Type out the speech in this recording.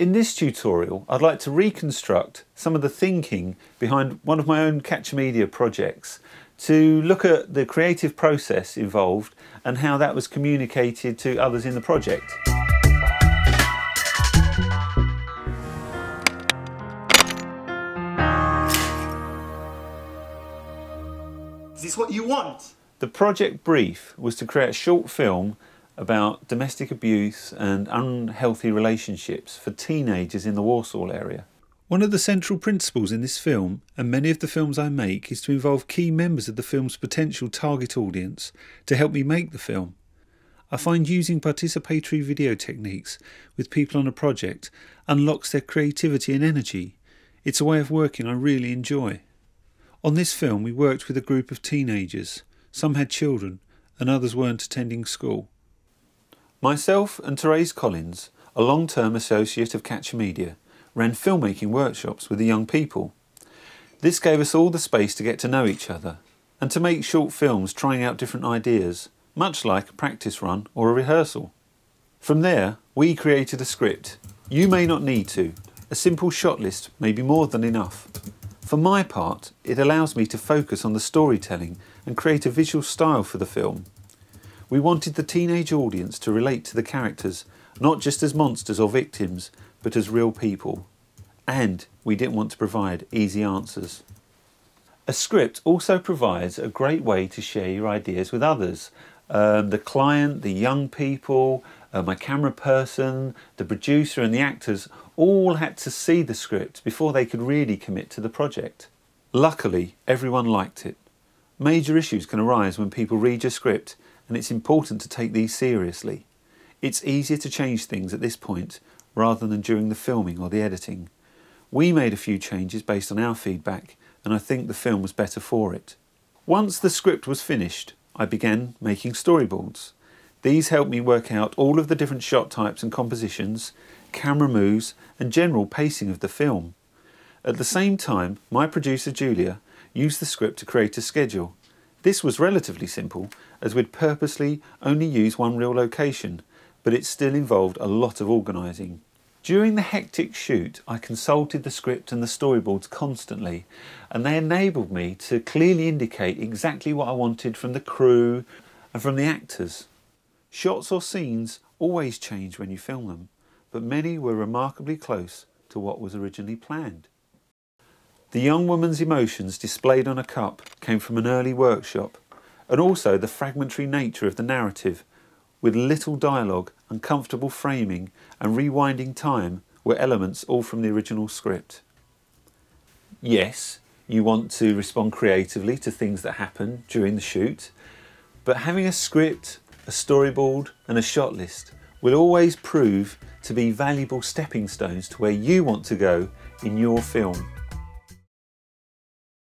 In this tutorial, I'd like to reconstruct some of the thinking behind one of my own Catch Media projects to look at the creative process involved and how that was communicated to others in the project. Is this what you want? The project brief was to create a short film about domestic abuse and unhealthy relationships for teenagers in the Warsaw area. One of the central principles in this film, and many of the films I make, is to involve key members of the film's potential target audience to help me make the film. I find using participatory video techniques with people on a project unlocks their creativity and energy. It's a way of working I really enjoy. On this film, we worked with a group of teenagers. Some had children, and others weren't attending school. Myself and Therese Collins, a long term associate of Catcher Media, ran filmmaking workshops with the young people. This gave us all the space to get to know each other and to make short films trying out different ideas, much like a practice run or a rehearsal. From there, we created a script. You may not need to, a simple shot list may be more than enough. For my part, it allows me to focus on the storytelling and create a visual style for the film. We wanted the teenage audience to relate to the characters, not just as monsters or victims, but as real people. And we didn't want to provide easy answers. A script also provides a great way to share your ideas with others. Um, the client, the young people, uh, my camera person, the producer, and the actors all had to see the script before they could really commit to the project. Luckily, everyone liked it. Major issues can arise when people read your script and it's important to take these seriously. It's easier to change things at this point rather than during the filming or the editing. We made a few changes based on our feedback, and I think the film was better for it. Once the script was finished, I began making storyboards. These helped me work out all of the different shot types and compositions, camera moves, and general pacing of the film. At the same time, my producer Julia used the script to create a schedule. This was relatively simple, as we'd purposely only use one real location, but it still involved a lot of organising. During the hectic shoot, I consulted the script and the storyboards constantly, and they enabled me to clearly indicate exactly what I wanted from the crew and from the actors. Shots or scenes always change when you film them, but many were remarkably close to what was originally planned. The young woman's emotions displayed on a cup came from an early workshop, and also the fragmentary nature of the narrative, with little dialogue, uncomfortable framing, and rewinding time were elements all from the original script. Yes, you want to respond creatively to things that happen during the shoot, but having a script, a storyboard, and a shot list will always prove to be valuable stepping stones to where you want to go in your film.